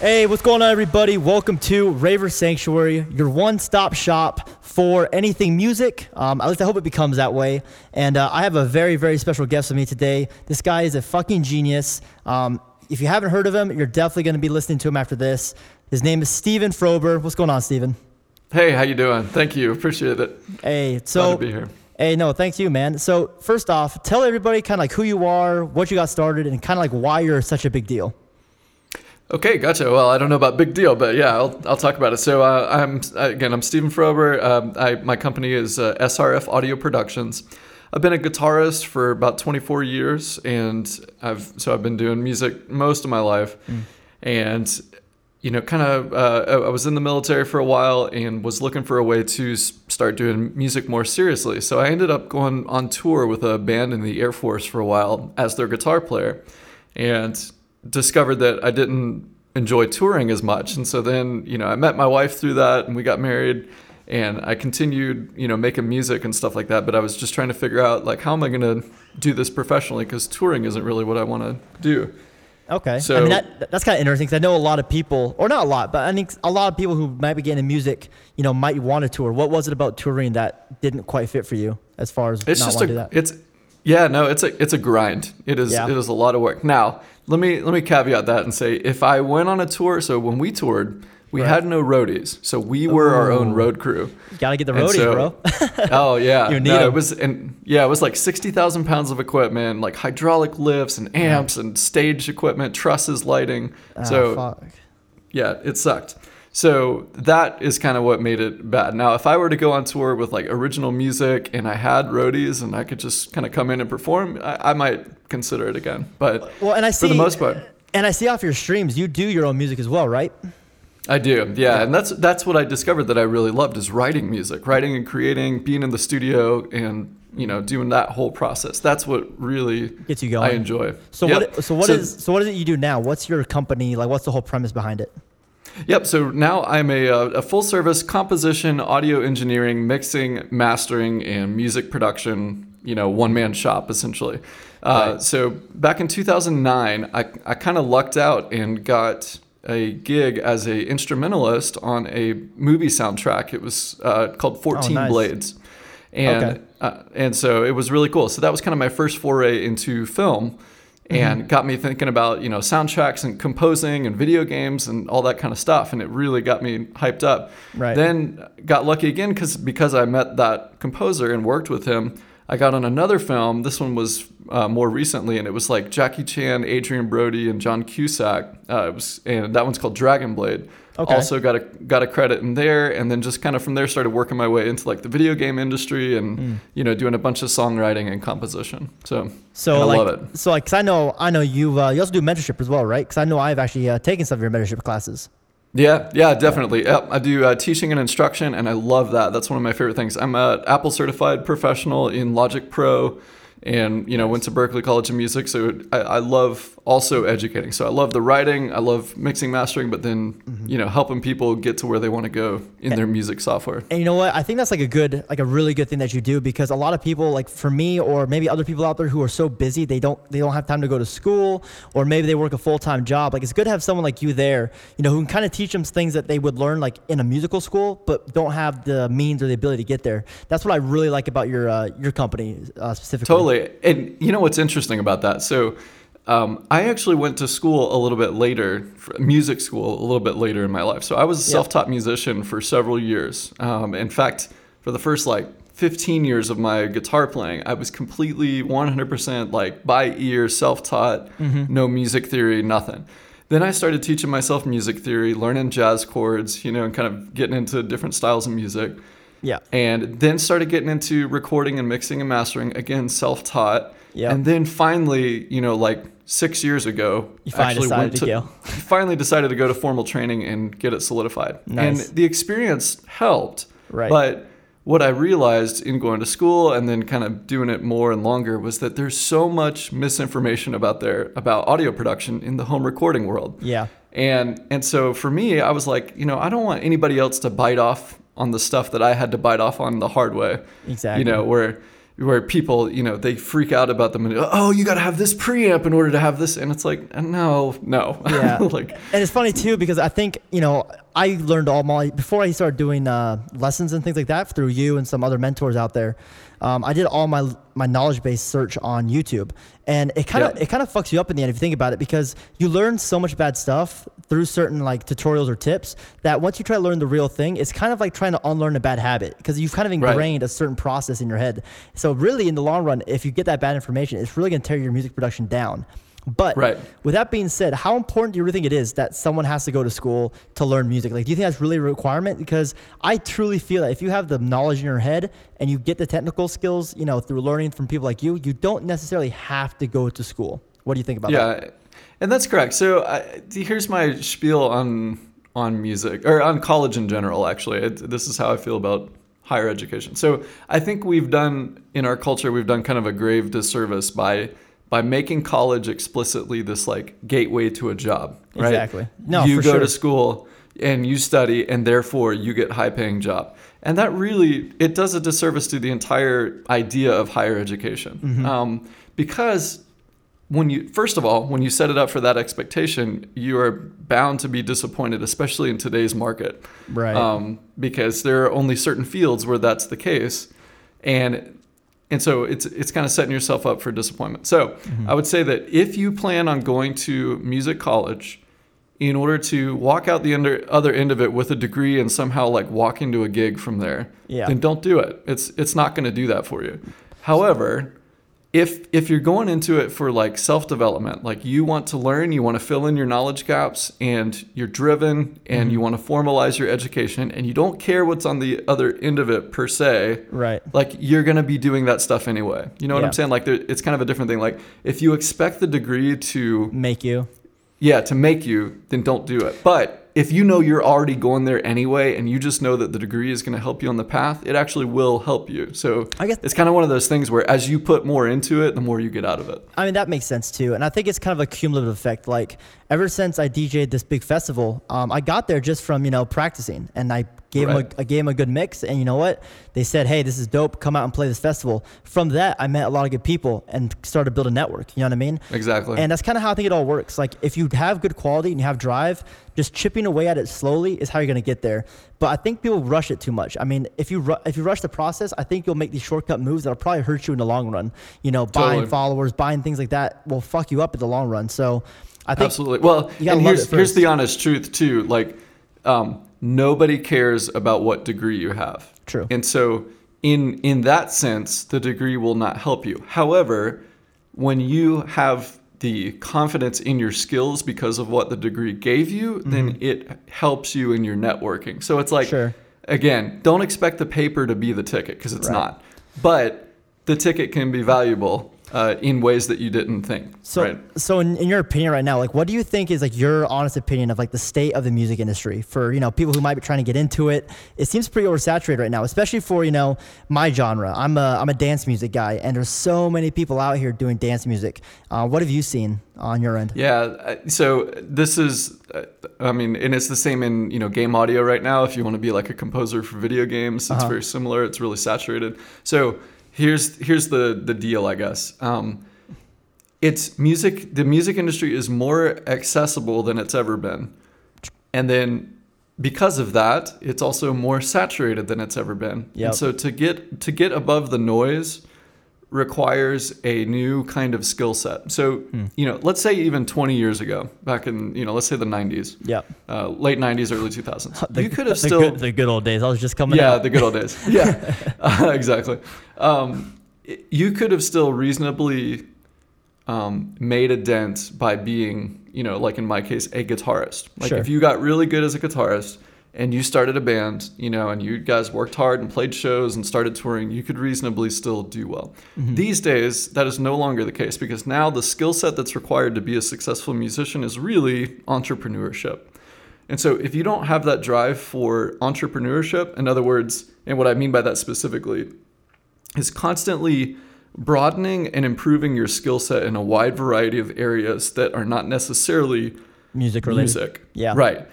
Hey, what's going on, everybody? Welcome to Raver Sanctuary, your one-stop shop for anything music. Um, at least I hope it becomes that way. And uh, I have a very, very special guest with me today. This guy is a fucking genius. Um, if you haven't heard of him, you're definitely going to be listening to him after this. His name is Stephen Froeber. What's going on, Stephen? Hey, how you doing? Thank you. Appreciate it. Hey, so Glad to be here. Hey, no, thanks you, man. So first off, tell everybody kind of like who you are, what you got started, and kind of like why you're such a big deal. Okay, gotcha. Well, I don't know about big deal, but yeah, I'll, I'll talk about it. So uh, I'm again, I'm Stephen Froeber. Um, I, my company is uh, SRF Audio Productions. I've been a guitarist for about 24 years, and I've so I've been doing music most of my life, and you know, kind of uh, I was in the military for a while and was looking for a way to start doing music more seriously. So I ended up going on tour with a band in the Air Force for a while as their guitar player, and discovered that I didn't enjoy touring as much. And so then, you know, I met my wife through that and we got married and I continued, you know, making music and stuff like that. But I was just trying to figure out, like, how am I going to do this professionally? Because touring isn't really what I want to do. Okay. So, I mean, that, that's kind of interesting because I know a lot of people, or not a lot, but I think a lot of people who might be getting into music, you know, might want to tour. What was it about touring that didn't quite fit for you as far as It's not just wanting a, to do that? it's, yeah, no, it's a, it's a grind. It is, Yeah. it is a lot of work. Now, let me, let me caveat that and say, if I went on a tour, so when we toured, we Right. had no roadies, so we were our own road crew. You gotta get the roadies, so- bro. Oh yeah, You need no, it was and yeah, it was like sixty thousand pounds of equipment, like hydraulic lifts and amps and stage equipment, trusses, lighting. Ah, so fuck. yeah, it sucked. So that is kind of what made it bad. Now, if I were to go on tour with like original music and I had roadies and I could just kind of come in and perform, I, I might consider it again. But Well, and I see for the most part, and I see off your streams, you do your own music as well, right? I do, yeah, and that's that's what I discovered that I really loved is writing music, writing and creating, being in the studio, and you know doing that whole process. That's what really Gets you going. I enjoy. So Yep. what? So what is? So what is it you do now? What's your company like? What's the whole premise behind it? Yep. So now I'm a, uh, a full service composition, audio engineering, mixing, mastering, and music production. You know, one man shop essentially. Uh, Right. So back in 2009, I I kind of lucked out and got a gig as a instrumentalist on a movie soundtrack. It was uh, called 14 Oh, nice. Blades, and Okay. uh, and so it was really cool. So that was kind of my first foray into film. Mm-hmm. And got me thinking about you know soundtracks and composing and video games and all that kind of stuff, and it really got me hyped up. Right. Then got lucky again because because I met that composer and worked with him. I got on another film. This one was uh, more recently, and it was like Jackie Chan, Adrien Brody, and John Cusack. Uh, it was, and that one's called Dragon Blade. Okay. Also got a got a credit in there, and then just kind of from there started working my way into like the video game industry, and Hmm. you know doing a bunch of songwriting and composition. So So and I love it. so like, cause I know, I know you. Uh, you also do mentorship as well, right? Because I know I've actually uh, taken some of your mentorship classes. Yeah, yeah, definitely. Yep, I do uh, teaching and instruction, and I love that. That's one of my favorite things. I'm a Apple certified professional in Logic Pro, and you know went to Berklee College of Music. So I, I love also educating. So I love the writing, I love mixing, mastering, but then Mm-hmm. you know helping people get to where they want to go in their music software. And you know what? I think that's like a good, like a really good thing that you do because a lot of people, like for me or maybe other people out there who are so busy, they don't they don't have time to go to school or maybe they work a full time job. Like it's good to have someone like you there, you know, who can kind of teach them things that they would learn like in a musical school, but don't have the means or the ability to get there. That's what I really like about your uh, your company uh, specifically. Totally. And you know what's interesting about that? So um, I actually went to school a little bit later, music school a little bit later in my life. So I was a Yep. self-taught musician for several years. Um, in fact, for the first like 15 years of my guitar playing, I was completely 100% like by ear, self-taught, no music theory, nothing. Then I started teaching myself music theory, learning jazz chords, you know, and kind of getting into different styles of music Yeah. and then started getting into recording and mixing and mastering again self-taught Yeah. and then finally you know like six years ago You finally decided to go. finally decided to go to formal training and get it solidified Nice. and the experience helped Right. but what I realized in going to school and then kind of doing it more and longer was that there's so much misinformation about there about audio production in the home recording world. Yeah. And and so for me, I was like, you know, I don't want anybody else to bite off on the stuff that I had to bite off on the hard way. Exactly. You know, where where people, you know, they freak out about them and oh, you got to have this preamp in order to have this, and it's like no, no, Yeah. like and it's funny too because I think you know I learned all my before I started doing uh, lessons and things like that through you and some other mentors out there. Um, I did all my my knowledge based search on YouTube, and it kind of Yeah. it kind of fucks you up in the end if you think about it because you learn so much bad stuff through certain like tutorials or tips that once you try to learn the real thing, it's kind of like trying to unlearn a bad habit because you've kind of Right. ingrained a certain process in your head. So really, in the long run, if you get that bad information, it's really going to tear your music production down. But Right. with that being said, how important do you really think it is that someone has to go to school to learn music? Like, do you think that's really a requirement? Because I truly feel that if you have the knowledge in your head and you get the technical skills, you know, through learning from people like you, you don't necessarily have to go to school. What do you think about that? yeah, and that's correct. So I, here's my spiel on on music or on college in general. Actually, it, this is how I feel about higher education. So I think we've done in our culture, we've done kind of a grave disservice by by making college explicitly this like gateway to a job. Right? Exactly. No, you go sure. to school and you study, and therefore you get high paying job. And that really it does a disservice to the entire idea of higher education, Mm-hmm. um, because when you first of all when you set it up for that expectation you are bound to be disappointed especially in today's market Right. um, because there are only certain fields where that's the case and and so it's it's kind of setting yourself up for disappointment. So mm-hmm. i would say that if you plan on going to music college in order to walk out the under, other end of it with a degree and somehow like walk into a gig from there Yeah. then don't do it. It's it's not going to do that for you. However if if you're going into it for like self development, like you want to learn, you want to fill in your knowledge gaps, and you're driven, and mm-hmm. you want to formalize your education, and you don't care what's on the other end of it per se, Right. like you're gonna be doing that stuff anyway. You know what Yeah. I'm saying? Like there, it's kind of a different thing. Like if you expect the degree to Make you. yeah to make you, then don't do it. But if you know you're already going there anyway, and you just know that the degree is going to help you on the path, it actually will help you. So I guess- it's kind of one of those things where as you put more into it, the more you get out of it. I mean, that makes sense too. And I think it's kind of a cumulative effect. Like, ever since I DJ'd this big festival, um, I got there just from, you know, practicing. And I gave, Right. them a, I gave them a good mix. And you know what? They said, hey, this is dope. Come out and play this festival. From that, I met a lot of good people and started to build a network. You know what I mean? Exactly. And that's kind of how I think it all works. Like, if you have good quality and you have drive, just chipping away at it slowly is how you're going to get there. But I think people rush it too much. I mean, if you ru- if you rush the process, I think you'll make these shortcut moves that'll probably hurt you in the long run. You know, buying Totally. followers, buying things like that will fuck you up in the long run. So, I think Absolutely. Well, and here's here's the honest truth too. Like, um, nobody cares about what degree you have. True. And so, in in that sense, the degree will not help you. However, when you have the confidence in your skills because of what the degree gave you, then it helps you in your networking. So it's like, Mm-hmm. Sure. again, don't expect the paper to be the ticket because it's Right. not. But the ticket can be valuable uh, in ways that you didn't think. So, right? so in, in your opinion right now, like, what do you think is like your honest opinion of like the state of the music industry for you know people who might be trying to get into it? It seems pretty oversaturated right now, especially for you know my genre. I'm a I'm a dance music guy, and there's so many people out here doing dance music. Uh, what have you seen on your end? Yeah. So this is, uh, I mean, and it's the same in you know game audio right now. If you want to be like a composer for video games, it's very similar. It's really saturated. So here's here's the the deal, I guess. Um, it's music. The music industry is more accessible than it's ever been, and then because of that, it's also more saturated than it's ever been. Yep. And so to get to get above the noise requires a new kind of skill set. So, Hmm. you know, let's say even 20 years ago, back in, you know, let's say the 90s, Yeah. uh, late 90s, early 2000s, The- you could have the still, good, the good old days. I was just coming yeah, out. the good old days. Yeah, uh, exactly. Um, you could have still reasonably um, made a dent by being, you know, like in my case, a guitarist. Like Sure. if you got really good as a guitarist and you started a band, you know, and you guys worked hard and played shows and started touring, you could reasonably still do well. Mm-hmm. These days, that is no longer the case because now the skill set that's required to be a successful musician is really entrepreneurship. And so, if you don't have that drive for entrepreneurship, in other words, and what I mean by that specifically, is constantly broadening and improving your skill set in a wide variety of areas that are not necessarily music related. music. Yeah. Right.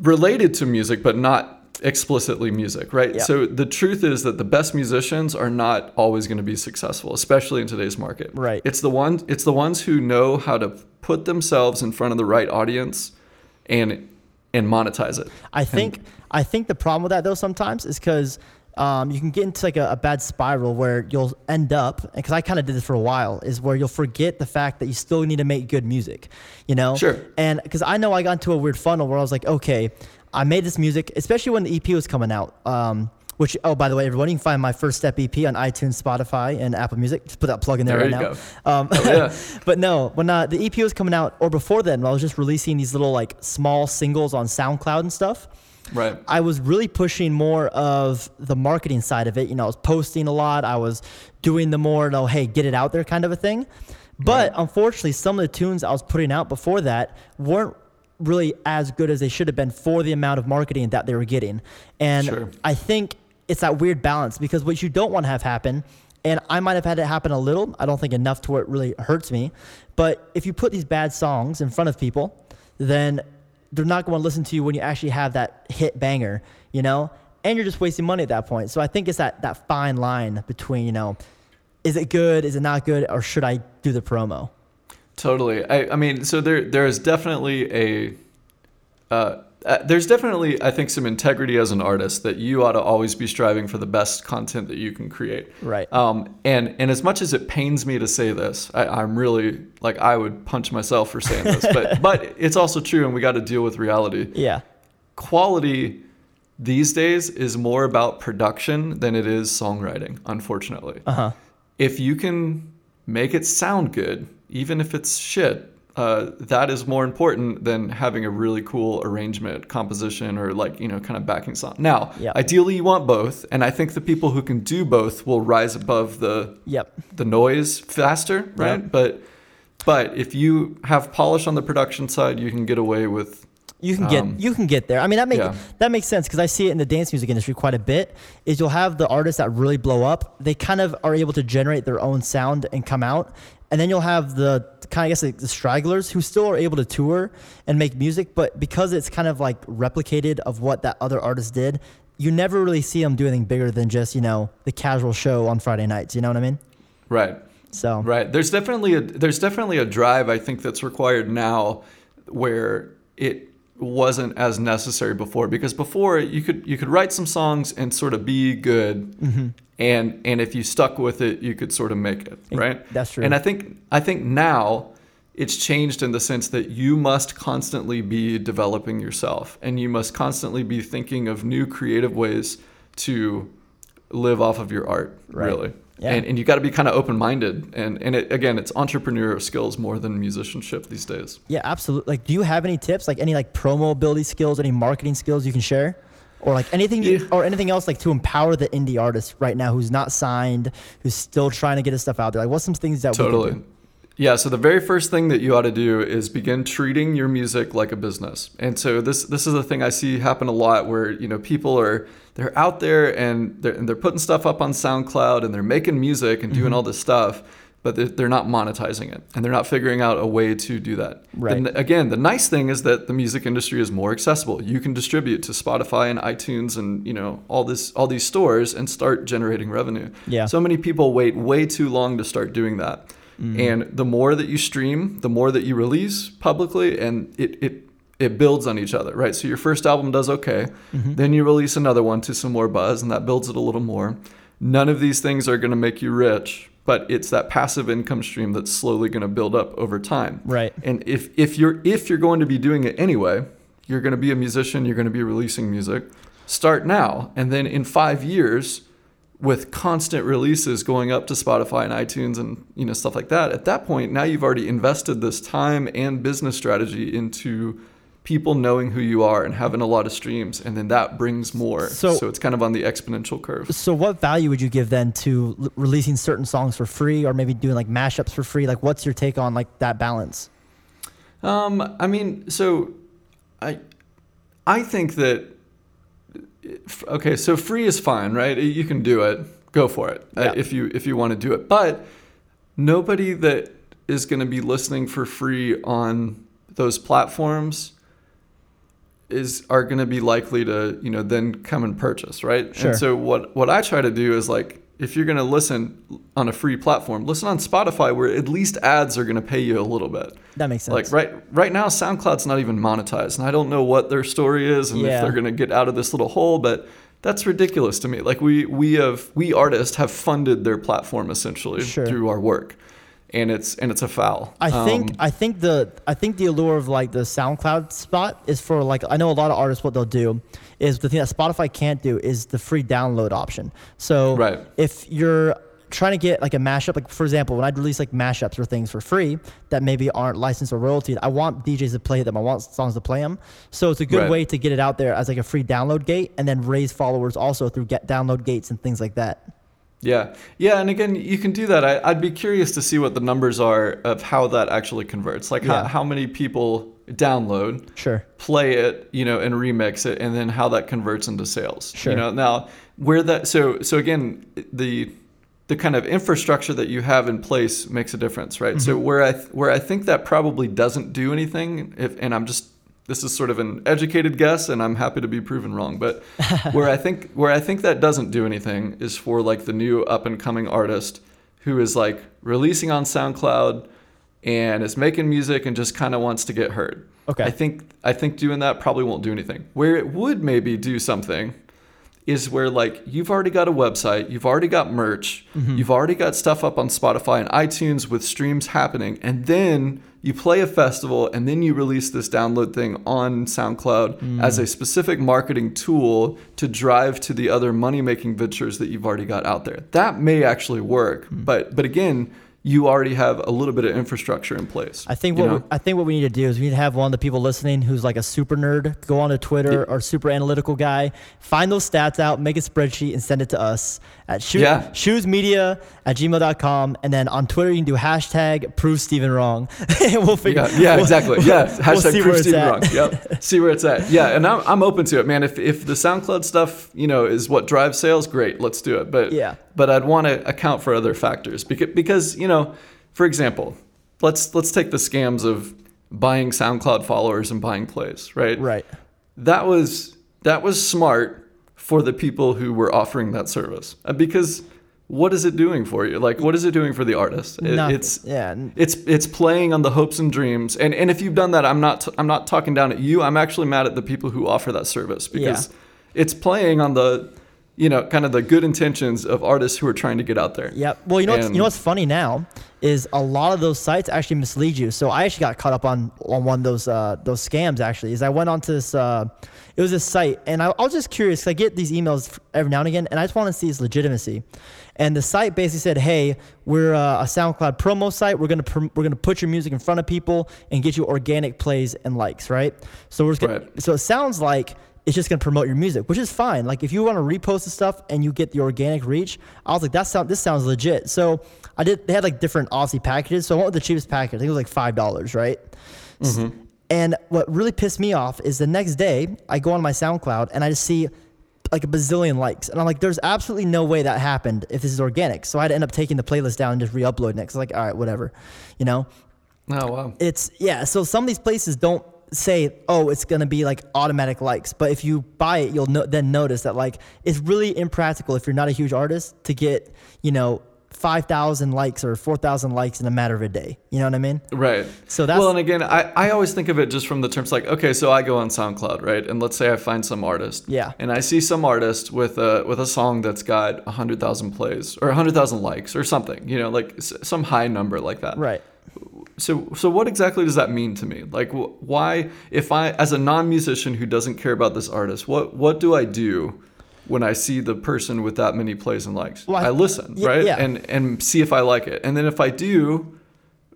Related to music, but not explicitly music, right? Yeah. So the truth is that the best musicians are not always going to be successful, especially in today's market. Right. It's the one it's the ones who know how to put themselves in front of the right audience and and monetize it. I think I think the problem with that though sometimes is because um, you can get into like a, a bad spiral where you'll end up because I kind of did this for a while is where you'll forget the fact that you still need to make good music, you know? Sure. And because I know I got into a weird funnel where I was like, okay, I made this music, especially when the EP was coming out. Um, which oh by the way, everyone, you can find my first step EP on iTunes, Spotify, and Apple Music. Just put that plug in there, There right now. Um, Oh, yeah. but no, when uh, the EP was coming out, or before then, when I was just releasing these little like small singles on SoundCloud and stuff. Right. I was really pushing more of the marketing side of it. You know, I was posting a lot. I was doing the more, you know, hey, get it out there kind of a thing. But unfortunately, some of the tunes I was putting out before that weren't really as good as they should have been for the amount of marketing that they were getting. And Sure. I think it's that weird balance because what you don't want to have happen, and I might have had it happen a little, I don't think enough to where it really hurts me. But if you put these bad songs in front of people, then they're not going to listen to you when you actually have that hit banger, you know? And you're just wasting money at that point. So I think it's that, that fine line between, you know, is it good, is it not good, or should I do the promo? Totally. I, I mean, so there there is definitely a uh, uh, there's definitely I think some integrity as an artist that you ought to always be striving for the best content that you can create. Right. Um, and and as much as it pains me to say this, I, I'm really like I would punch myself for saying this, but but it's also true, and we got to deal with reality. Yeah. Quality these days is more about production than it is songwriting. Unfortunately Uh huh. if you can make it sound good, even if it's shit, uh, that is more important than having a really cool arrangement, composition, or like you know, kind of backing song. Now, Yeah. ideally, you want both, and I think the people who can do both will rise above the Yep. the noise faster, right? Yep. But but if you have polish on the production side, you can get away with You can get Um, you can get there. I mean that make yeah. that makes sense because I see it in the dance music industry quite a bit. Is you'll have the artists that really blow up. They kind of are able to generate their own sound and come out, and then you'll have the kind of I guess like the stragglers who still are able to tour and make music, but because it's kind of like replicated of what that other artist did, you never really see them do anything bigger than just you know the casual show on Friday nights. You know what I mean? right. So Right. There's definitely a there's definitely a drive I think that's required now where it wasn't as necessary before because before you could you could write some songs and sort of be good Mm-hmm. and and if you stuck with it you could sort of make it right that's true. and i think i think now it's changed in the sense that you must constantly be developing yourself and you must constantly be thinking of new creative ways to live off of your art Right. really Yeah. and, and you got to be kind of open-minded and and it, again it's entrepreneurial skills more than musicianship these days Yeah, absolutely. Like, do you have any tips, like any like promo ability skills, any marketing skills you can share, or like anything, you- Yeah. or anything else, like to empower the indie artist right now who's not signed, who's still trying to get his stuff out there? Like, what's some things that we Totally. can do? Yeah, so the very first thing that you ought to do is begin treating your music like a business. And so this this is a thing I see happen a lot where, you know, people are they're out there and they're, and they're putting stuff up on SoundCloud and they're making music and Mm-hmm. doing all this stuff, but they're, they're not monetizing it and they're not figuring out a way to do that. Right. And again, the nice thing is that the music industry is more accessible. You can distribute to Spotify and iTunes and, you know, all this all these stores and start generating revenue. Yeah. So many people wait way too long to start doing that. Mm-hmm. And the more that you stream, the more that you release publicly, and it, it it builds on each other, right? So your first album does okay, mm-hmm. then you release another one to some more buzz, and that builds it a little more. None of these things are going to make you rich, but it's that passive income stream that's slowly going to build up over time. Right. And if if you're if you're going to be doing it anyway, you're going to be a musician, you're going to be releasing music. Start now, and then in five years, with constant releases going up to Spotify and iTunes and you know stuff like that. At that point, now you've already invested this time and business strategy into people knowing who you are and having a lot of streams, and then that brings more. So- So, it's kind of on the exponential curve. So, what value would you give then to l- releasing certain songs for free, or maybe doing like mashups for free? Like, what's your take on like that balance? Um, I mean, so I I think that okay, so free is fine, right? You can do it. Go for it uh, Yeah. if you if you want to do it. But nobody that is going to be listening for free on those platforms is are going to be likely to you know then come and purchase right Sure. and so what what i try to do is like if you're going to listen on a free platform listen on spotify where at least ads are going to pay you a little bit That makes sense. like right right now soundcloud's not even monetized and i don't know what their story is and Yeah. if they're going to get out of this little hole but that's ridiculous to me like we we have we artists have funded their platform essentially Sure. through our work and it's and it's a foul I think Um, I think the I think the allure of like the SoundCloud spot is for like I know a lot of artists what they'll do is the thing that Spotify can't do is the free download option. So Right. if you're trying to get like a mashup, like for example, when I release like mashups or things for free that maybe aren't licensed or royalty, I want DJs to play them. I want songs to play them. So it's a good Right. way to get it out there as like a free download gate and then raise followers also through get download gates and things like that. Yeah, yeah, and again, you can do that. I, I'd be curious to see what the numbers are of how that actually converts. Like how, how many people download, Sure. play it, you know, and remix it, and then how that converts into sales. Sure. You know, now where that so so again the the kind of infrastructure that you have in place makes a difference, right? So mm-hmm. where I th- where I think that probably doesn't do anything, if and I'm just this is sort of an educated guess, and I'm happy to be proven wrong, but where I think where I think that doesn't do anything is for like the new up and coming artist who is like releasing on SoundCloud and is making music and just kind of wants to get heard. Okay. I think I think doing that probably won't do anything. Where it would maybe do something is where like you've already got a website, you've already got merch, mm-hmm. you've already got stuff up on Spotify and iTunes with streams happening, and then you play a festival and then you release this download thing on SoundCloud mm. as a specific marketing tool to drive to the other money making ventures that you've already got out there. That may actually work, hmm. but but again, you already have a little bit of infrastructure in place. I think you what know? we, I think what we need to do is we need to have one of the people listening who's like a super nerd go on to Twitter or super analytical guy, find those stats out, make a spreadsheet, and send it to us at shoe, Yeah. shoesmedia at gmail.com. And then on Twitter, you can do hashtag prove Stephen wrong. and we'll figure Yeah, yeah, we'll- exactly. Yeah, we'll hashtag see prove Stephen wrong. Yep, see where it's at. Yeah, and I'm, I'm open to it, man. If if the SoundCloud stuff, you know, is what drives sales, great, let's do it. But Yeah. but I'd want to account for other factors because because you know, for example, let's let's take the scams of buying SoundCloud followers and buying plays, right? Right. That was that was smart for the people who were offering that service Uh, because what is it doing for you? Like, what is it doing for the artist? It- it's yeah. it's it's playing on the hopes and dreams and and if you've done that i'm not i'm not talking down at you i'm actually mad at the people who offer that service because it's playing on the you know kind of the good intentions of artists who are trying to get out there Yep. Well, you know what's, you know what's funny now is a lot of those sites actually mislead you. So I actually got caught up on on one of those uh, those scams. Actually, is I went onto this. Uh, it was this site, and I, I was just curious. 'cause I get these emails every now and again, and I just want to see its legitimacy. And the site basically said, "Hey, we're uh, a SoundCloud promo site. We're gonna prom- we're gonna put your music in front of people and get you organic plays and likes, right? So we're just gonna, Right. so it sounds like it's just gonna promote your music, which is fine. Like if you want to repost the stuff and you get the organic reach, I was like, that sound this sounds legit. So I did. They had like different Aussie packages, so I went with the cheapest package. I think it was like five dollars, right? S- mm-hmm. And what really pissed me off is the next day I go on my SoundCloud and I just see like a bazillion likes, and I'm like, there's absolutely no way that happened if this is organic. So I had to end up taking the playlist down and just re-uploading it. 'cause like, all right, whatever, you know oh wow it's yeah so some of these places don't say oh it's going to be like automatic likes but if you buy it you'll no- then notice that like it's really impractical if you're not a huge artist to get you know 5000 likes or 4000 likes in a matter of a day you know what i mean Right. So that's- well, and again, I, I always think of it just from the terms like, okay, so I go on SoundCloud, right, and let's say I find some artist, Yeah. and I see some artist with a with a song that's got hundred thousand plays or hundred thousand likes or something, you know, like s- some high number like that. right So so what exactly does that mean to me? Like, wh- why, if I, as a non-musician who doesn't care about this artist, what what do I do? When I see the person with that many plays and likes, Well, I- I listen, y- right? yeah. And and see if I like it. And then if I do,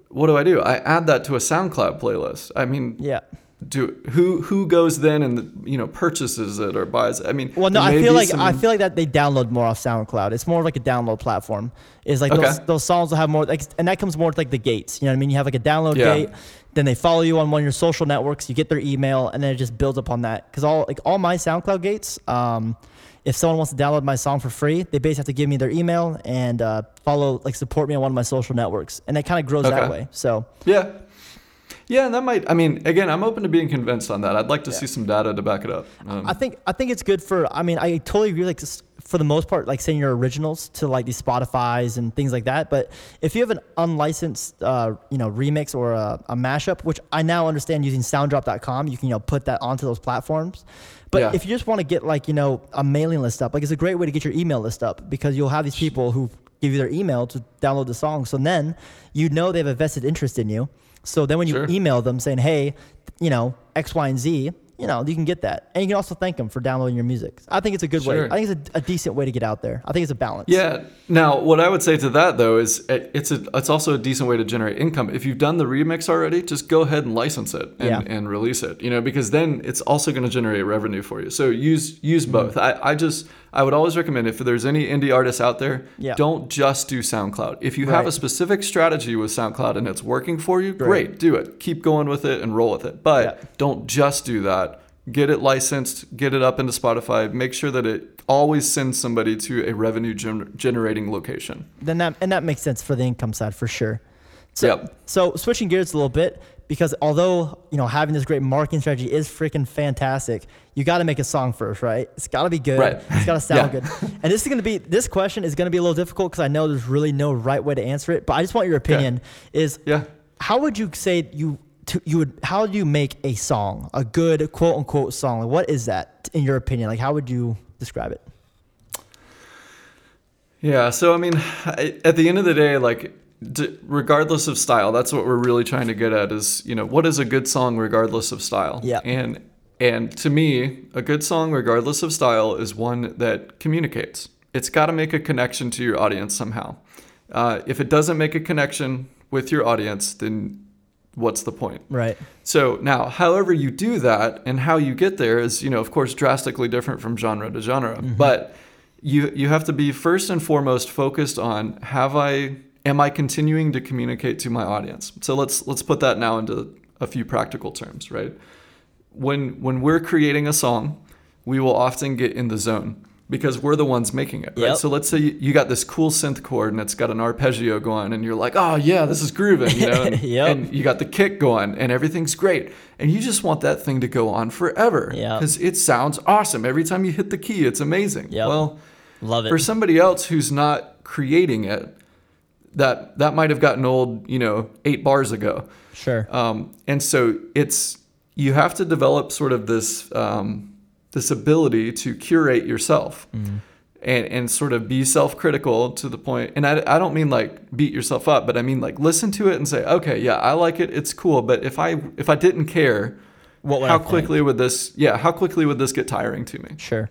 what do I do? I add that to a SoundCloud playlist. I mean, yeah do who who goes then and you know purchases it or buys it? I mean, well no i feel like some- i feel like that they download more off soundcloud it's more like a download platform is like those, Okay. those songs will have more like and that comes more with like the gates you know what i mean you have like a download Yeah. gate then they follow you on one of your social networks you get their email and then it just builds upon that because all like all my soundcloud gates um if someone wants to download my song for free they basically have to give me their email and uh, follow like support me on one of my social networks and it kind of grows that way so Yeah. Yeah, and that might. I mean, again, I'm open to being convinced on that. I'd like to see some data to back it up. Um, I think I think it's good for. I mean, I totally agree. Like for the most part, like sending your originals to like these Spotify's and things like that. But if you have an unlicensed, uh, you know, remix or a, a mashup, which I now understand using Soundrop.com, you can you know put that onto those platforms. But Yeah. if you just want to get like you know a mailing list up, like it's a great way to get your email list up because you'll have these people who give you their email to download the song. So then you know they have a vested interest in you. So then when you Sure. email them saying, hey, you know, X, Y, and Z, you know, you can get that. And you can also thank them for downloading your music. I think it's a good way. I think it's a, a decent way to get out there. I think it's a balance. Yeah. Now, what I would say to that though is it- it's a it's also a decent way to generate income. If you've done the remix already, just go ahead and license it and, Yeah. and release it. You know, because then it's also going to generate revenue for you. So use use Mm-hmm. both. I, I just I would always recommend if there's any indie artists out there, Yeah. don't just do SoundCloud. If you have a specific strategy with SoundCloud and it's working for you, Great. great, do it. Keep going with it and roll with it. But Yeah. don't just do that. Get it licensed, get it up into Spotify. Make sure that it always sends somebody to a revenue gen- generating location. Then that and that makes sense for the income side for sure. So, Yep. so switching gears a little bit because although you know having this great marketing strategy is freaking fantastic, you got to make a song first, right? It's got to be good. Right. It's got to sound Yeah. good. And this is gonna be this question is gonna be a little difficult because I know there's really no right way to answer it. But I just want your opinion. Is Yeah. how would you say you to, you would how do you make a song a good quote unquote song? Like what is that in your opinion? Like how would you describe it? Yeah. So, I mean, I- at the end of the day, like, d- regardless of style, that's what we're really trying to get at is, you know, what is a good song regardless of style? Yeah. And, and to me, a good song regardless of style is one that communicates. It's got to make a connection to your audience somehow. Uh, if it doesn't make a connection with your audience, then what's the point? Right. So now, however you do that and how you get there is, you know, of course, drastically different from genre to genre. But you you have to be first and foremost focused on have I am I continuing to communicate to my audience? So let's let's put that now into a few practical terms, right? When when we're creating a song, we will often get in the zone because we're the ones making it, right? Yep. So let's say you, got this cool synth chord and it's got an arpeggio going and you're like, "Oh, yeah, this is grooving," you know? And, Yep. and you got the kick going and everything's great and you just want that thing to go on forever because it sounds awesome every time you hit the key it's amazing well Love it. for somebody else who's not creating it that that might have gotten old you know eight bars ago sure. um, and so it's you have to develop sort of this um, this ability to curate yourself and, and sort of be self-critical to the point and I, I don't mean like beat yourself up but i mean like listen to it and say okay yeah i like it it's cool but if i if i didn't care how I think? quickly would this yeah how quickly would this get tiring to me Sure.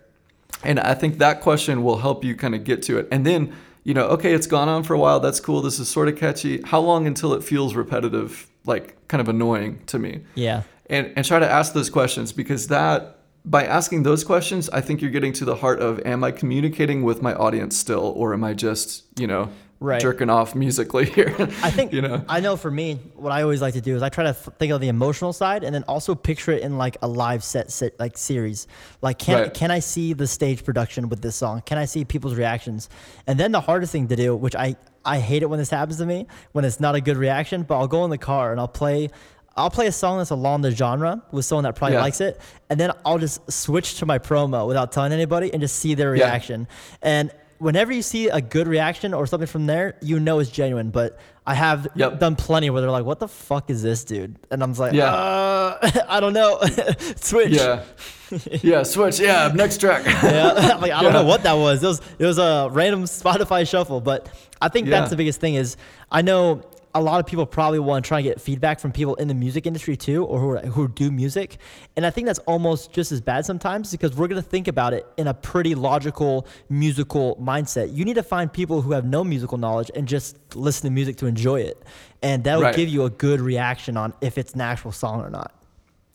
and I think that question will help you kind of get to it. And then, you know, okay, it's gone on for a while. That's cool. This is sort of catchy. How long until it feels repetitive, like kind of annoying to me? Yeah. And, and try to ask those questions because that, by asking those questions, I think you're getting to the heart of am I communicating with my audience still, or am I just, you know, Right. jerking off musically here? I think you know. I know for me, what I always like to do is I try to f- think of the emotional side and then also picture it in like a live set, set like series. Like can Right. can I see the stage production with this song? Can I see people's reactions? And then the hardest thing to do, which I I hate it when this happens to me, when it's not a good reaction, but I'll go in the car and I'll play I'll play a song that's along the genre with someone that probably Yeah. likes it, and then I'll just switch to my promo without telling anybody and just see their Yeah. reaction. And whenever you see a good reaction or something from there, you know it's genuine. But I have Yep. done plenty where they're like, "What the fuck is this, dude?" And I'm just like, Yeah. uh, I don't know. Switch. Yeah. yeah. Switch. Yeah. Next track. Yeah. like I don't Yeah. know what that was. It was it was a random Spotify shuffle, but I think Yeah. that's the biggest thing is I know a lot of people probably want to try and get feedback from people in the music industry too, or who, are, who do music, and I think that's almost just as bad sometimes because we're gonna think about it in a pretty logical musical mindset. You need to find people who have no musical knowledge and just listen to music to enjoy it, and that will Right. give you a good reaction on if it's an actual song or not.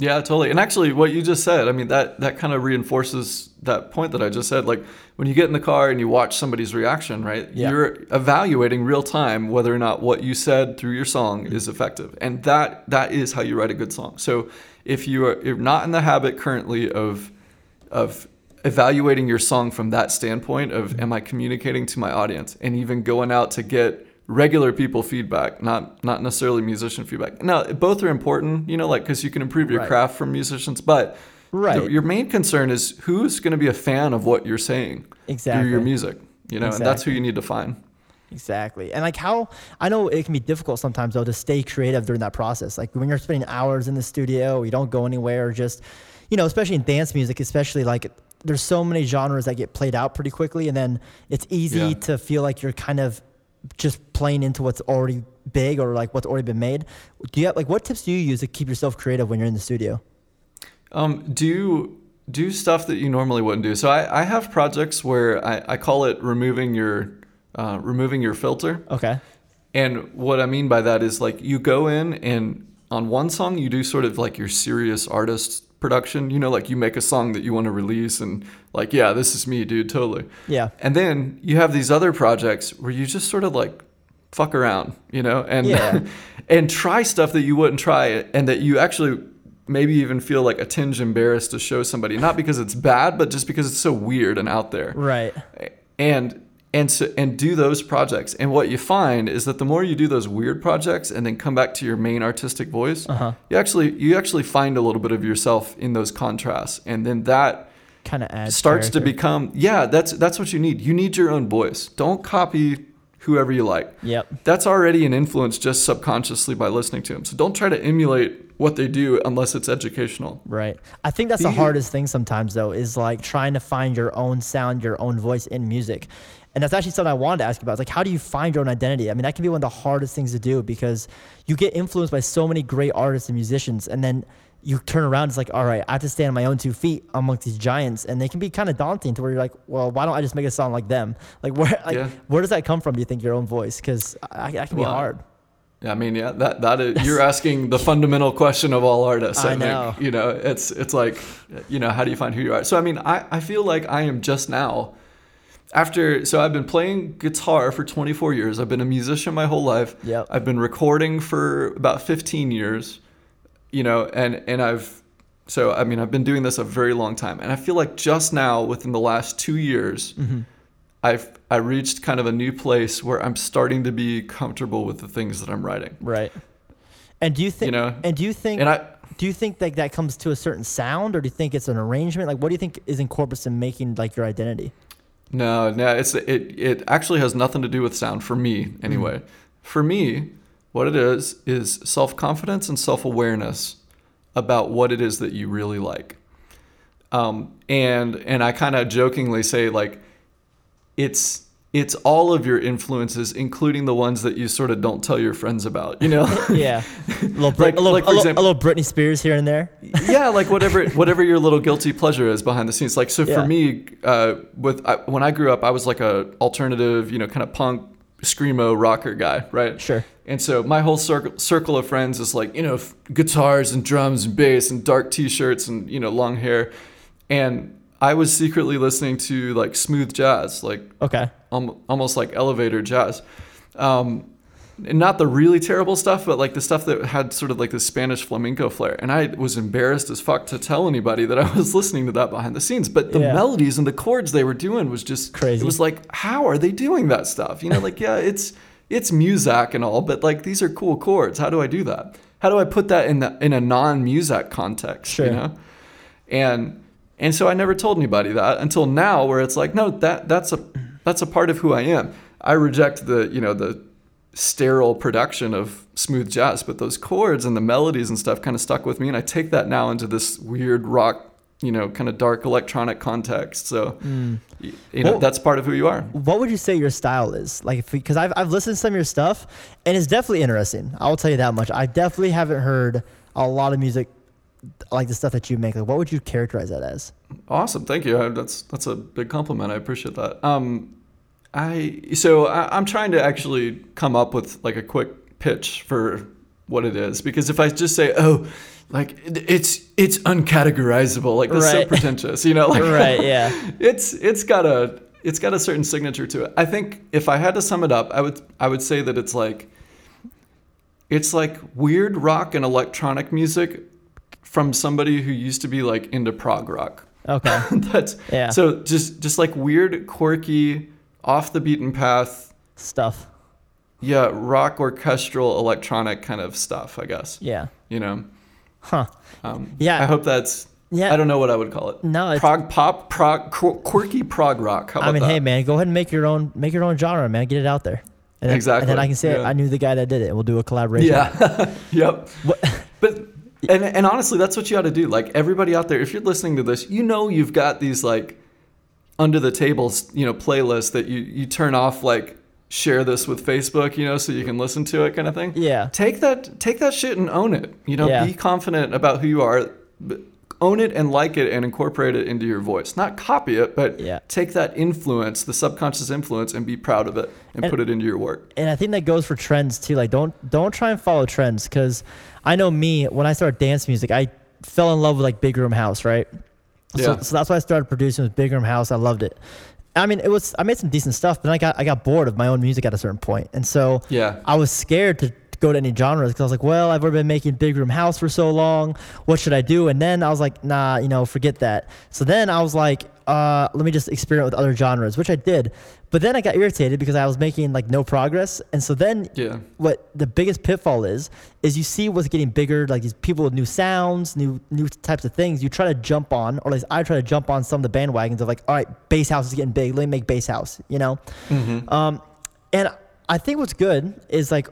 Yeah, totally. And actually, what you just said, I mean, that that kind of reinforces that point that I just said. Like when you get in the car and you watch somebody's reaction, right? Yeah. You're evaluating real time whether or not what you said through your song is effective, and that that is how you write a good song. So if you are you're not in the habit currently of of evaluating your song from that standpoint of am I communicating to my audience, and even going out to get regular people feedback, not not necessarily musician feedback. Now, both are important, you know, like because you can improve your Right. craft from musicians, but Right. the- your main concern is who's going to be a fan of what you're saying through Exactly. your music, you know, and that's who you need to find. Exactly. And like how I know it can be difficult sometimes though to stay creative during that process. Like when you're spending hours in the studio, you don't go anywhere, just you know, especially in dance music, especially like there's so many genres that get played out pretty quickly and then it's easy Yeah. to feel like you're kind of just playing into what's already big or like what's already been made. Do you have, like what tips do you use to keep yourself creative when you're in the studio? Um, do do stuff that you normally wouldn't do. So I, I have projects where I, I call it removing your uh, removing your filter. Okay. And what I mean by that is like you go in and on one song you do sort of like your serious artist production. You know, like you make a song that you want to release and like, yeah, this is me, dude, totally. Yeah. And then you have these other projects where you just sort of like fuck around, you know, and Yeah. and try stuff that you wouldn't try and that you actually maybe even feel like a tinge embarrassed to show somebody, not because it's bad, but just because it's so weird and out there Right. and and so, and do those projects. And what you find is that the more you do those weird projects and then come back to your main artistic voice, Uh-huh. you actually you actually find a little bit of yourself in those contrasts, and then that Kind of adds starts to become yeah. That's that's what you need. You need your own voice. Don't copy whoever you like. Yep. That's already an influence just subconsciously by listening to them. So don't try to emulate what they do unless it's educational. Right. I think that's the Be- hardest thing sometimes though is like trying to find your own sound, your own voice in music. And that's actually something I wanted to ask you about. It's like how do you find your own identity? I mean, that can be one of the hardest things to do because you get influenced by so many great artists and musicians and then you turn around it's like, all right, I have to stand on my own two feet amongst these giants and they can be kind of daunting to where you're like, well, why don't I just make a song like them? Like where like Yeah. where does that come from, do you think, your own voice? Cuz that can be Well, hard. Yeah, I mean, yeah, that that is you're asking the fundamental question of all artists. I, I know. think you know, it's it's like, you know, how do you find who you are? So I mean, I I feel like I am just now. After so I've been playing guitar for 24 years. I've been a musician my whole life. Yep. I've been recording for about 15 years. You know, and and I've so I mean I've been doing this a very long time, and I feel like just now within the last two years. Mm-hmm. I've I reached kind of a new place where I'm starting to be comfortable with the things that I'm writing. Right. And do you think You know, and do you think And I do you think like that comes to a certain sound or do you think it's an arrangement like what do you think is incorporated in making like your identity no, no, it's it it actually has nothing to do with sound for me anyway. For me, what it is is self-confidence and self-awareness about what it is that you really like. Um, and and I kind of jokingly say like it's it's all of your influences, including the ones that you sort of don't tell your friends about. You know, yeah a little, Brit- Like- a, little, like, for a, little, example- a little britney spears here and there yeah, like whatever whatever your little guilty pleasure is behind the scenes. Like so Yeah. for me, uh, with I, when I grew up, I was like a alternative, you know, kind of punk screamo rocker guy, right? Sure. And so my whole circle circle of friends is like you know f- guitars and drums and bass and dark t-shirts and you know long hair, and I was secretly listening to like smooth jazz, like okay um, almost like elevator jazz. Um, and not the really terrible stuff, but like the stuff that had sort of like the Spanish flamenco flair. And I was embarrassed as fuck to tell anybody that I was listening to that behind the scenes. But the Yeah. melodies and the chords they were doing was just Crazy. It was like, how are they doing that stuff? You know, like yeah, it's it's Muzak and all, but like these are cool chords. How do I do that? How do I put that in the in a non-Muzak context? Sure. You know, and and so I never told anybody that until now, where it's like, no, that that's a that's a part of who I am. I reject the you know the sterile production of smooth jazz, but those chords and the melodies and stuff kind of stuck with me, and I take that now into this weird rock, you know, kind of dark electronic context. So, mm. y- you know, Well- that's part of who you are. what would you say your style is like because I've, I've listened to some of your stuff and it's definitely interesting i'll tell you that much i definitely haven't heard a lot of music like the stuff that you make like what would you characterize that as Awesome, thank you. That's that's a big compliment. I appreciate that. Um, I so I, I'm trying to actually come up with like a quick pitch for what it is because if I just say, oh, like it- it's it's uncategorizable, like that's so pretentious, you know, like right yeah it's it's got a it's got a certain signature to it. I think if I had to sum it up, I would I would say that it's like it's like weird rock and electronic music from somebody who used to be like into prog rock. okay That's Yeah. So just just like weird, quirky, off the beaten path. stuff yeah, rock orchestral electronic kind of stuff, I guess. Yeah. You know. Huh. Um, Yeah. I hope that's. Yeah. I don't know what I would call it. No, it's- prog pop, prog, quirky prog rock. How about I mean, that? hey man, go ahead and make your own make your own genre, man. Get it out there. And then, Exactly, And then I can say yeah. I knew the guy that did it. We'll do a collaboration. Yeah. yep. But and and honestly, that's what you ought to do. Like everybody out there, if you're listening to this, you know you've got these like under the tables, you know, playlists that you you turn off like share this with Facebook, you know, so you can listen to it kind of thing. Yeah. Take that take that shit and own it. You know, Yeah. be confident about who you are. but Own it and like it and incorporate it into your voice. Not copy it, but Yeah. take that influence, the subconscious influence, and be proud of it and, And- put it into your work. and I think that goes for trends too. Like don't don't try and follow trends because I know me when I started dance music, I fell in love with like Big Room House, right? So, Yeah. so that's why I started producing with Big Room House. I loved it. I mean, it was I made some decent stuff, but then I got I got bored of my own music at a certain point, and so Yeah. I was scared to go to any genres because I was like, well, I've already been making Big Room House for so long. What should I do? And then I was like, nah, you know, forget that. So then I was like, uh, let me just experiment with other genres, which I did. But then I got irritated because I was making like no progress. And so then Yeah. what the biggest pitfall is is you see what's getting bigger, like these people with new sounds, new new types of things. You try to jump on, or at least I try to jump on some of the bandwagons of like, all right, bass house is getting big. Let me make bass house, you know. Um, and I think what's good is like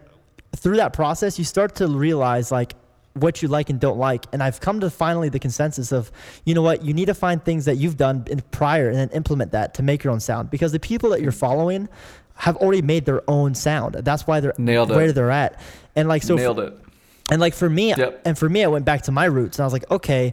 through that process, you start to realize like what you like and don't like. And I've come to finally the consensus of, you know what, you need to find things that you've done in prior and then implement that to make your own sound because the people that you're following have already made their own sound. That's why they're Nailed it. where they're at. And like so Nailed it. and like for me, Yep. and for me, I went back to my roots, and I was like, okay,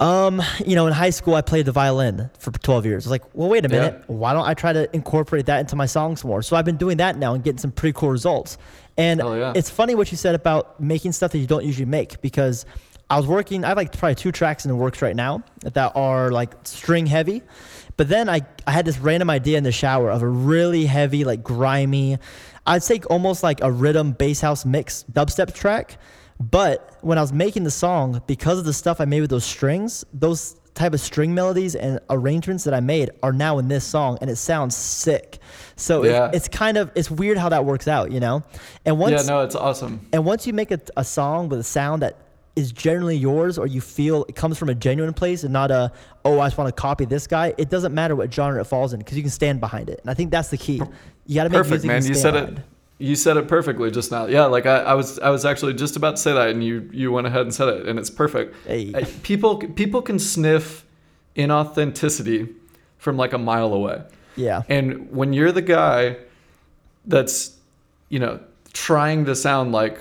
um, you know, in high school, I played the violin for 12 years. I was like, well, wait a Yeah. minute, why don't I try to incorporate that into my songs more? So I've been doing that now and getting some pretty cool results. And yeah. it's funny what you said about making stuff that you don't usually make because I was working. I have like probably two tracks in the works right now that are like string heavy. But then I, I had this random idea in the shower of a really heavy, like grimy, I'd say almost like a rhythm bass house mix dubstep track. But when I was making the song, because of the stuff I made with those strings, those type of string melodies and arrangements that I made are now in this song, and it sounds sick. So it- it's kind of it's weird how that works out, you know. And once yeah, no, it's awesome. and once you make a, a song with a sound that is generally yours or you feel it comes from a genuine place and not a oh I just want to copy this guy it doesn't matter what genre it falls in because you can stand behind it and I think that's the key you got to make Perfect, music man. You stand said behind. it. You said it perfectly just now. Yeah, like I, I was, I was actually just about to say that, and you, you went ahead and said it, and it's perfect. Hey. Uh, People, people can sniff inauthenticity from like a mile away. yeah And when you're the guy that's, you know, trying to sound like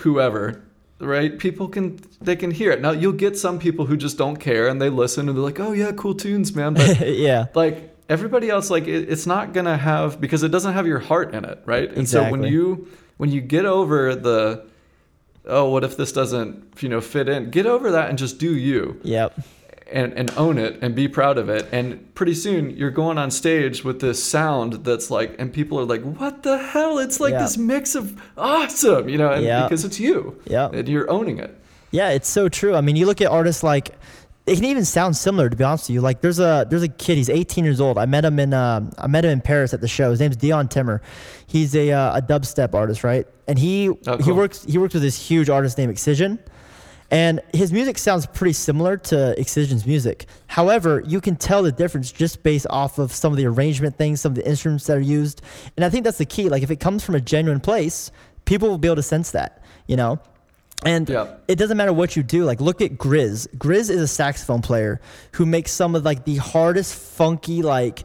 whoever, right? People can they can hear it. Now you'll get some people who just don't care and they listen and they're like, "Oh yeah, cool tunes, man." But yeah like everybody else like it, it's not going to have because it doesn't have your heart in it, right? And so when you when you get over the oh, what if this doesn't, you know, fit in? Get over that and just do you yep and, and own it and be proud of it. And pretty soon you're going on stage with this sound that's like, and people are like, what the hell? It's like Yeah. this mix of awesome, you know, and Yeah. because it's you. Yeah. And you're owning it. Yeah, it's so true. I mean, you look at artists like it can even sound similar to be honest with you. Like there's a there's a kid. He's 18 years old. I met him in uh, I met him in Paris at the show. His name's Dion Timmer. He's a uh, a dubstep artist, right? And he Oh, he works he works with this huge artist named Excision. And his music sounds pretty similar to Excision's music. However, you can tell the difference just based off of some of the arrangement things, some of the instruments that are used. And I think that's the key. Like if it comes from a genuine place, people will be able to sense that, you know? And Yeah. it doesn't matter what you do. Like look at Grizz. Grizz is a saxophone player who makes some of like the hardest funky like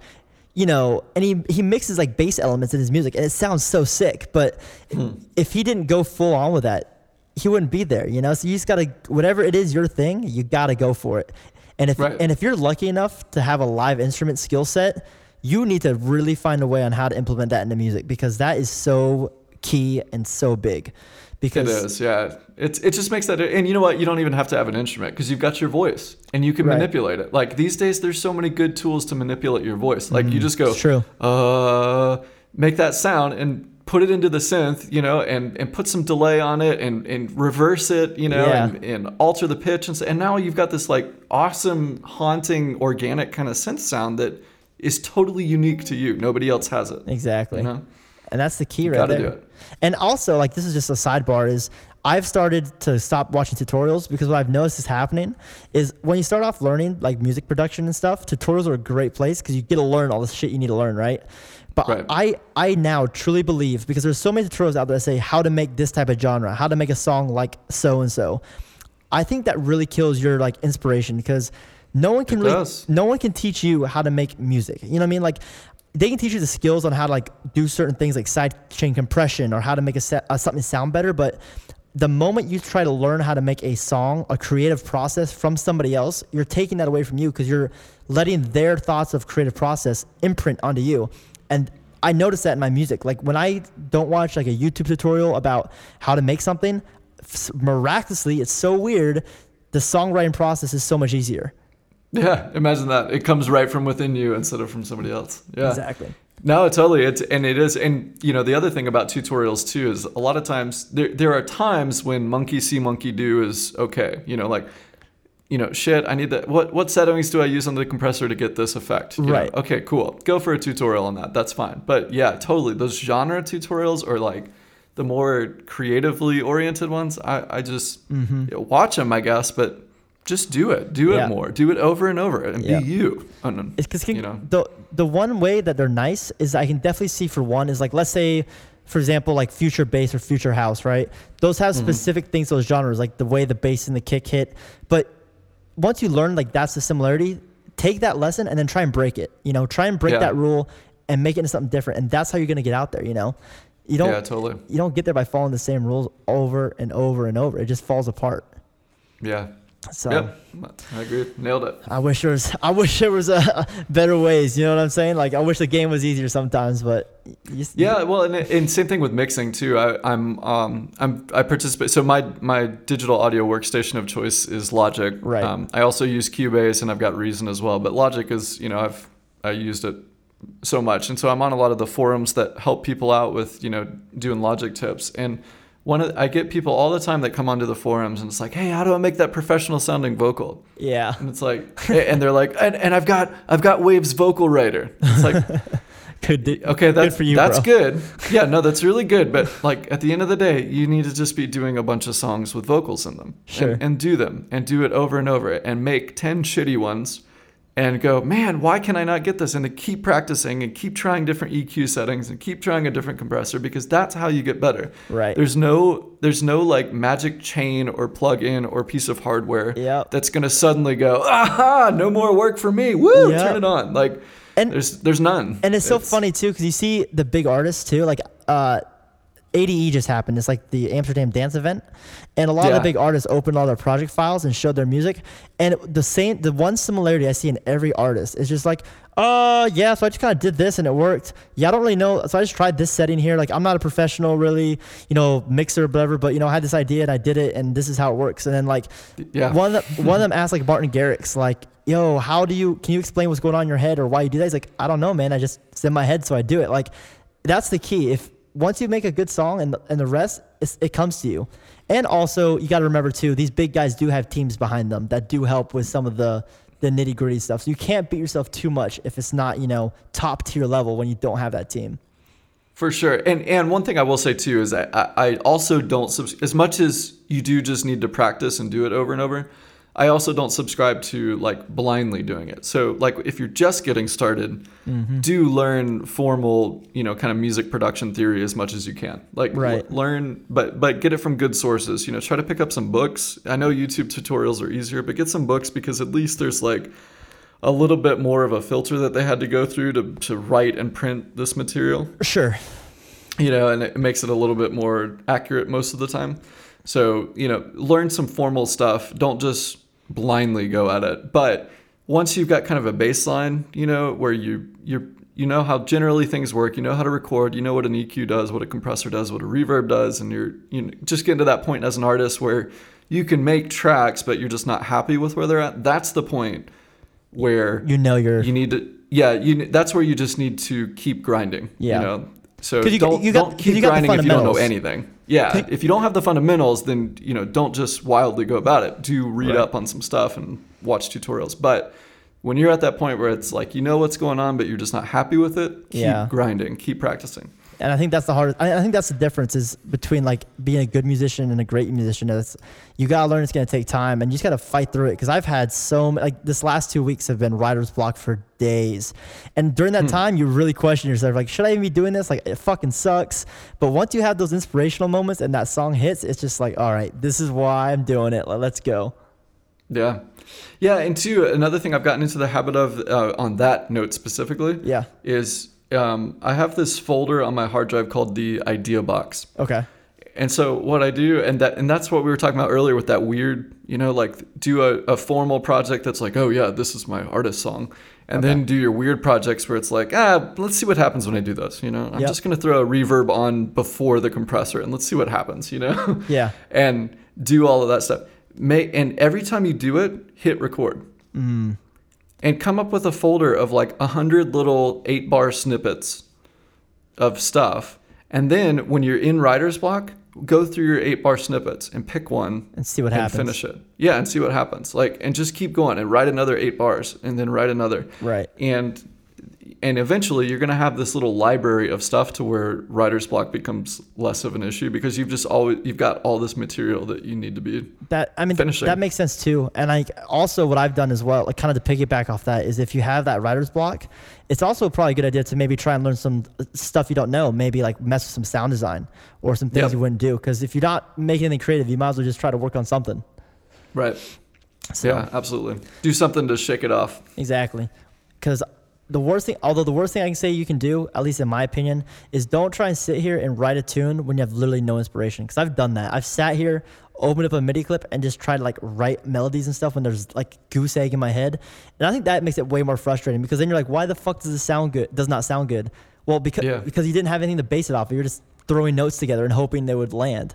you know, and he he mixes like bass elements in his music and it sounds so sick, but Hmm. if he didn't go full on with that, he wouldn't be there, you know? So you just got to whatever it is your thing, you got to go for it. And if Right. and if you're lucky enough to have a live instrument skill set, you need to really find a way on how to implement that into music because that is so key and so big. It Because is, yeah. It's it just makes that, and you know what? You don't even have to have an instrument because you've got your voice and you can Right. manipulate it. Like these days, there's so many good tools to manipulate your voice. Like you just go, Mm, true. uh, make that sound and put it into the synth, you know, and and put some delay on it and and reverse it, you know, Yeah. and, and alter the pitch and s- and now you've got this like awesome, haunting, organic kind of synth sound that is totally unique to you. Nobody else has it. Exactly. You know? and that's the key right gotta there. And also, like this is just a sidebar is I've started to stop watching tutorials because what I've noticed is happening is when you start off learning like music production and stuff, tutorials are a great place because you get to learn all the shit you need to learn, right? But Right. I I now truly believe because there's so many tutorials out there that say how to make this type of genre, how to make a song like so and so. I think that really kills your like inspiration because no one can really no one can teach you how to make music. You know what I mean? Like they can teach you the skills on how to like do certain things like side chain compression or how to make a set, uh, something sound better, but the moment you try to learn how to make a song, a creative process from somebody else, you're taking that away from you because you're letting their thoughts of creative process imprint onto you. And I notice that in my music. Like when I don't watch like a YouTube tutorial about how to make something, miraculously, it's so weird. The songwriting process is so much easier. Yeah, imagine that. It comes right from within you instead of from somebody else. Yeah. Exactly. No, totally. It's and it is, and you know the other thing about tutorials too is a lot of times there there are times when monkey see monkey do is okay. You know, like you know, shit. I need that. What what settings do I use on the compressor to get this effect? You know, Right. okay. Cool. Go for a tutorial on that. That's fine. But yeah, totally. Those genre tutorials are like the more creatively oriented ones. I I just yeah, watch them, I guess, but. Just do it. Do it Mm-hmm. Yeah. more. Do it over and over, and Yeah. be you. And, It's because you know, the the one way that they're nice is I can definitely see for one is like let's say for example like future bass or future house right those have Mm-hmm. specific things those genres like the way the bass and the kick hit but once you learn like that's the similarity take that lesson and then try and break it you know try and break Yeah. that rule and make it into something different and that's how you're gonna get out there you know you don't yeah, totally. you don't get there by following the same rules over and over and over it just falls apart Yeah. So Yeah, I agree. Nailed it. I wish there was. I wish there was a, better ways. You know what I'm saying? Like I wish the game was easier sometimes, but you, Yeah, well, and, and same thing with mixing too. I, I'm um I'm I participate. So my my digital audio workstation of choice is Logic. Right. Um, I also use Cubase and I've got Reason as well. But Logic is you know I've I used it so much, and so I'm on a lot of the forums that help people out with you know doing Logic tips and. One of, I get people all the time that come onto the forums and it's like, hey, how do I make that professional sounding vocal? yeah, And it's like, and they're like, and, and I've got I've got Waves Vocal Rider. It's like, good. Okay, that's good for you, that's bro. good. Yeah, no, that's really good. But like at the end of the day, you need to just be doing a bunch of songs with vocals in them, Sure. and, and do them, and do it over and over, and make ten shitty ones, and go, man, why can I not get this? And to keep practicing and keep trying different EQ settings and keep trying a different compressor because that's how you get better. Right. There's no there's no like magic chain or plug-in or piece of hardware Yep. that's gonna suddenly go, aha, no more work for me. Woo, Yep. turn it on. Like And- there's there's none. And it's so funny too because you see the big artists too. Like uh, ADE just happened. It's like the Amsterdam Dance Event, and a lot of the big artists opened all their project files and showed their music. And the same, the one similarity I see in every artist is just like, uh, yeah. So I just kind of did this and it worked. Yeah, I don't really know. So I just tried this setting here. Like I'm not a professional, really, you know, mixer or whatever. But you know, I had this idea and I did it, and this is how it works. And then like, Yeah. one of them, one of them asked like Martin Garrix, like, "Yo, how do you? Can you explain what's going on in your head or why you do that?" He's like, "I don't know, man. I just it's in my head, so I do it." Like, that's the key. If once you make a good song and and the rest, it comes to you. And also, you got to remember too, these big guys do have teams behind them that do help with some of the the nitty gritty stuff. So you can't beat yourself too much if it's not you know top tier level when you don't have that team. For sure, and and one thing I will say too is I, I also don't subs- as much as you do just need to practice and do it over and over. I also don't subscribe to like blindly doing it. So like if you're just getting started, Mm-hmm. do learn formal, you know, kind of music production theory as much as you can. Like l- learn, but but get it from good sources. You know, try to pick up some books. I know YouTube tutorials are easier, but get some books because at least there's like a little bit more of a filter that they had to go through to to write and print this material Sure. you know, and it makes it a little bit more accurate most of the time. So, you know, learn some formal stuff. Don't just blindly go at it. But once you've got kind of a baseline, you know, where you you're you know how generally things work, you know how to record, you know what an EQ does, what a compressor does, what a reverb does, and you're you know, just getting to that point as an artist where you can make tracks, but you're just not happy with where they're at. That's the point where You know you're you need to yeah you that's where you just need to keep grinding Yeah. you know so you don't, you got- don't keep you got the grinding if you don't know anything. Yeah if you don't have the fundamentals then you know don't just wildly go about it. Do read Right. up on some stuff and watch tutorials. But when you're at that point where it's like you know what's going on but you're just not happy with it keep Yeah. grinding keep practicing and I think that's the hardest. I, I think that's the difference is between like being a good musician and a great musician. Is you gotta learn it's gonna take time, and you just gotta fight through it. Because I've had so many, like this last two weeks have been writer's block for days, and during that time you really question yourself, like should I even be doing this? Like it fucking sucks. But once you have those inspirational moments and that song hits, it's just like all right, this is why I'm doing it. Like, let's go. Yeah. Yeah, and two, another thing I've gotten into the habit of uh, on that note specifically Yeah. is um, I have this folder on my hard drive called the idea box. Okay. And so what I do, and that, and that's what we were talking about earlier with that weird, you know, like do a, a formal project that's like, oh yeah, this is my artist song, and then do your weird projects where it's like, ah, let's see what happens when I do this. You know, I'm Yep. just gonna throw a reverb on before the compressor, and let's see what happens. You know, Yeah. and do all of that stuff. May and every time you do it, hit record. And come up with a folder of like a hundred little eight bar snippets of stuff. And then when you're in writer's block, go through your eight bar snippets and pick one And see what happens. and happens. finish it. Yeah, and see what happens. Like and just keep going and write another eight bars and then write another. Right. And and eventually you're gonna have this little library of stuff to where writer's block becomes less of an issue because you've just always you've got all this material that you need to be That I mean Finishing. that makes sense too. And I also what I've done as well, like kind of to piggyback off that, is if you have that writer's block, it's also probably a good idea to maybe try and learn some uh, stuff you don't know. Maybe like mess with some sound design or some things Yep. you wouldn't do. Because if you're not making anything creative, you might as well just try to work on something. Right. So, Yeah, absolutely. Do something to shake it off. Exactly. Because the worst thing, although the worst thing I can say you can do, at least in my opinion, is don't try and sit here and write a tune when you have literally no inspiration. Because I've done that. I've sat here, opened up a MIDI clip, and just tried to like write melodies and stuff when there's like goose egg in my head. And I think that makes it way more frustrating because then you're like, why the fuck does this sound good? Does not sound good. Well, because Yeah. because you didn't have anything to base it off. of. You're just throwing notes together and hoping they would land.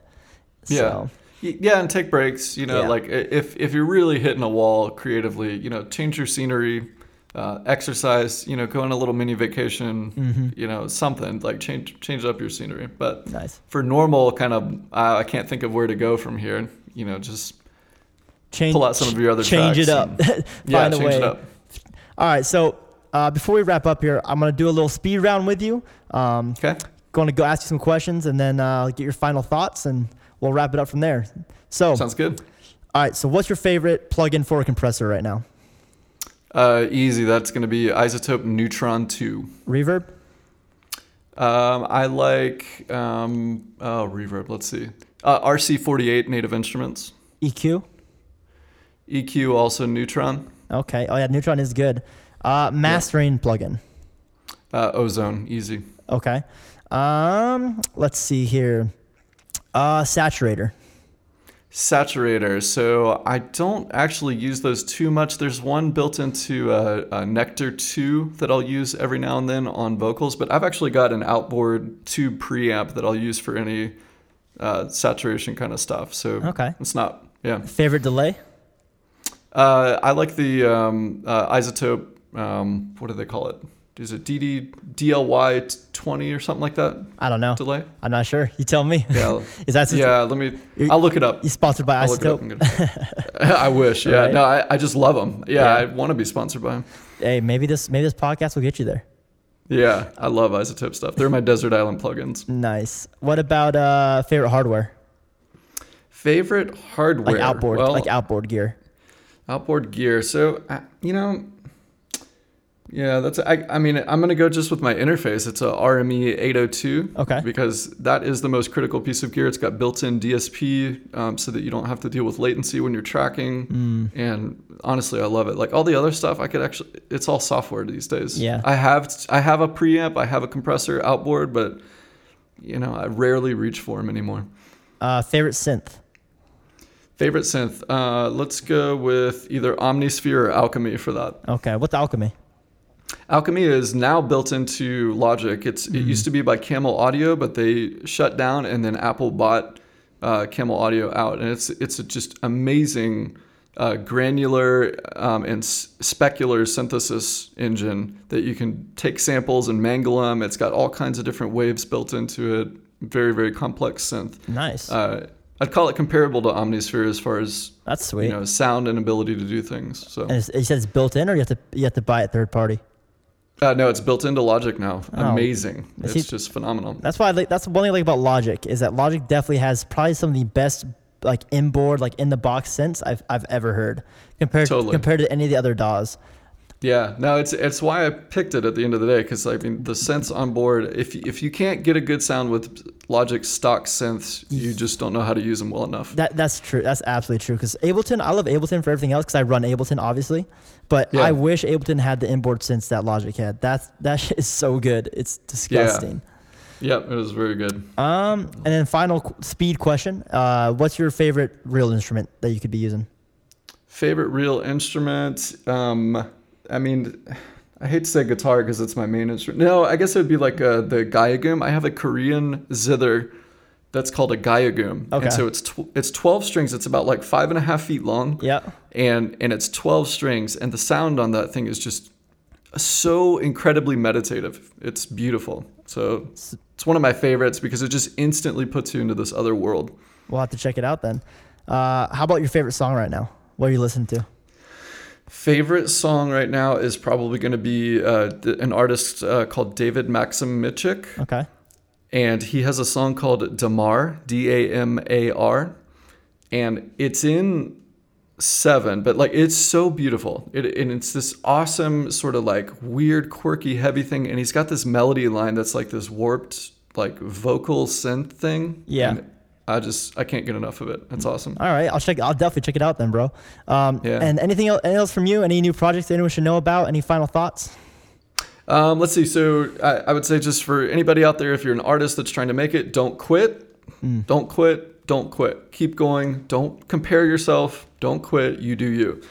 Yeah. So, Yeah, and take breaks. You know, Yeah. like if if you're really hitting a wall creatively, you know, change your scenery, uh, exercise. You know, go on a little mini vacation. Mm-hmm. You know, something like change change up your scenery. But Nice. for normal kind of, uh, I can't think of where to go from here. You know, just change, Pull out some of your other change it up. and- yeah, change way. it up. All right, so uh, before we wrap up here, I'm gonna do a little speed round with you. Um, Okay. going to go ask you some questions and then uh, get your final thoughts, and we'll wrap it up from there. So, Sounds good. all right. So, what's your favorite plugin for a compressor right now? Uh, easy. That's going to be iZotope Neutron 2. Reverb. Um, I like um, oh reverb. Let's see. Uh, RC48 Native Instruments. EQ. EQ also Neutron. Okay. Oh yeah, Neutron is good. Uh, mastering plugin. Uh, Ozone easy. Okay. Um, let's see here. Uh, saturator. Saturator. So I don't actually use those too much. There's one built into uh, a Nectar 2 that I'll use every now and then on vocals, but I've actually got an outboard tube preamp that I'll use for any uh, saturation kind of stuff. So Okay. it's not, yeah. Favorite delay. Uh, I like the um, uh, iZotope. Um, what do they call it? Is it DD DLY twenty or something like that I don't know. delay? I'm not sure. You tell me. Yeah, is that yeah. Let me. I'll look it up. you sponsored by I'll look it up. iZotope? I wish. Yeah. Right. No, I, I just love them. Yeah, Yeah. I want to be sponsored by them. Hey, maybe this maybe this podcast will get you there. Yeah, I love iZotope stuff. They're my desert island plugins. Nice. What about uh favorite hardware? Favorite hardware? Like outboard, Well, like outboard gear. outboard gear. So uh, you know, yeah, that's. I, I mean, I'm gonna go just with my interface. It's a RME 802. Okay. Because that is the most critical piece of gear. It's got built-in DSP, um, so that you don't have to deal with latency when you're tracking. Mm. And honestly, I love it. Like all the other stuff, I could actually. It's all software these days. Yeah. I have. I have a preamp. I have a compressor outboard, but you know, I rarely reach for them anymore. Uh, favorite synth. Favorite synth? Uh, let's go with either Omnisphere or Alchemy for that. Okay. What's Alchemy? Alchemy is now built into Logic. It's it used to be by Camel Audio, but they shut down, and then Apple bought uh, Camel Audio out, and it's it's a just amazing uh, granular um, and s- spectral synthesis engine that you can take samples and mangle them. It's got all kinds of different waves built into it. Very very complex synth. Nice. Uh, I'd call it comparable to Omnisphere as far as That's sweet. you know sound and ability to do things. So and it's, you said built in, or you have to you have to buy it third party. Uh, no, it's built into Logic now. Oh. Amazing. It's See- just phenomenal. That's why I like, that's one thing I like about Logic is that Logic definitely has probably some of the best like inboard like in the box synths I've I've ever heard compared Totally. compared to any of the other DAWs. Yeah, no, it's it's why I picked it at the end of the day because I mean the synths on board. If if you can't get a good sound with Logic stock synths, you just don't know how to use them well enough. That that's true. That's absolutely true. Because Ableton, I love Ableton for everything else because I run Ableton obviously, but Yeah. I wish Ableton had the inboard synths that Logic had. That's that shit is so good. It's disgusting. Yep, it was very good. Um, and then final qu- speed question: uh, What's your favorite real instrument that you could be using? Favorite real instrument? Um, I mean, I hate to say guitar because it's my main instrument. No, I guess it would be like uh, the gayageum. I have a Korean zither that's called a gayageum. Okay. And so it's tw- it's 12 strings. It's about like five and a half feet long. Yeah. And and it's 12 strings, and the sound on that thing is just so incredibly meditative. It's beautiful. So it's one of my favorites because it just instantly puts you into this other world. We'll have to check it out then. Uh, how about your favorite song right now? What are you listening to? Favorite song right now is probably going to be uh, an artist uh, called David Maxim Micic, Okay. and he has a song called Damar, D A M A R, and it's in seven, but like it's so beautiful. It, and it's this awesome sort of like weird, quirky, heavy thing, and he's got this melody line that's like this warped, like vocal synth thing. Yeah. And I just I can't get enough of it. It's awesome. All right, I'll check. I'll definitely check it out then, bro. Um, Yeah. And anything else, anything else from you? Any new projects anyone should know about? Any final thoughts? Um, let's see. So I, I would say just for anybody out there, if you're an artist that's trying to make it, don't quit. Don't quit. Don't quit. Keep going. Don't compare yourself. Don't quit. You do you.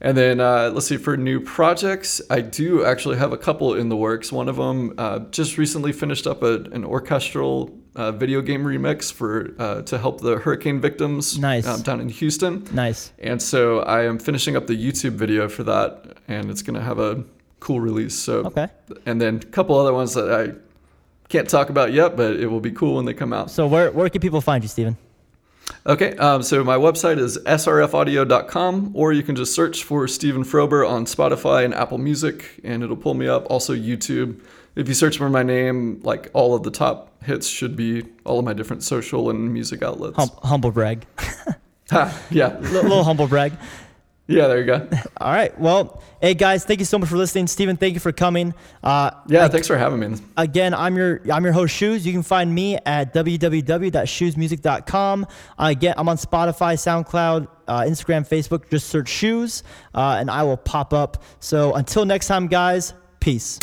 And then uh, let's see for new projects. I do actually have a couple in the works. One of them uh, just recently finished up a, an orchestral uh, video game remix for uh, to help the hurricane victims Nice. um, down in Houston. Nice. And so I am finishing up the YouTube video for that, and it's gonna have a cool release. So Okay. and then a couple other ones that I can't talk about yet, but it will be cool when they come out. So where where can people find you, Stephen? Okay, um, so my website is srfaudio.com, or you can just search for Stephen Froeber on Spotify and Apple Music, and it'll pull me up. Also YouTube. If you search for my name, like all of the top hits should be all of my different social and music outlets. Hum- humble brag. Ha, yeah, little, little humble brag. yeah, there you go. All right. Well, hey guys, thank you so much for listening. Stephen, thank you for coming. Uh, Yeah, thanks for having me. Again, I'm your I'm your host Shoes. You can find me at www.shoesmusic.com. Again, I'm on Spotify, SoundCloud, uh, Instagram, Facebook. Just search Shoes, uh, and I will pop up. So until next time, guys. Peace.